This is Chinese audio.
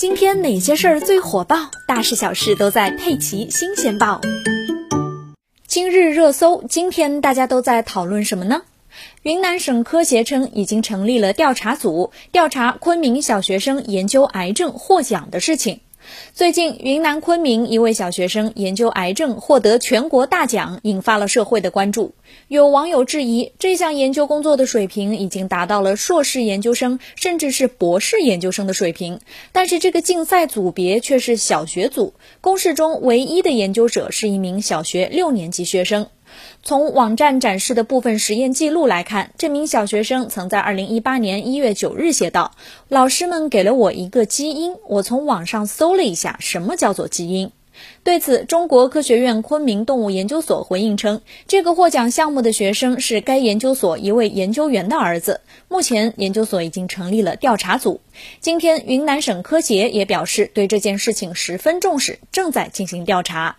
今天哪些事儿最火爆？大事小事都在《佩奇新鲜报》。今日热搜，今天大家都在讨论什么呢？云南省科协称已经成立了调查组，调查昆明小学生研究癌症获奖的事情。最近，云南昆明一位小学生研究癌症获得全国大奖，引发了社会的关注。有网友质疑，这项研究工作的水平已经达到了硕士研究生，甚至是博士研究生的水平。但是，这个竞赛组别却是小学组，公示中唯一的研究者是一名小学六年级学生。从网站展示的部分实验记录来看，这名小学生曾在2018年1月9日写道：“老师们给了我一个基因，我从网上搜了一下，什么叫做基因。”对此，中国科学院昆明动物研究所回应称，这个获奖项目的学生是该研究所一位研究员的儿子。目前，研究所已经成立了调查组。今天，云南省科协也表示对这件事情十分重视，正在进行调查。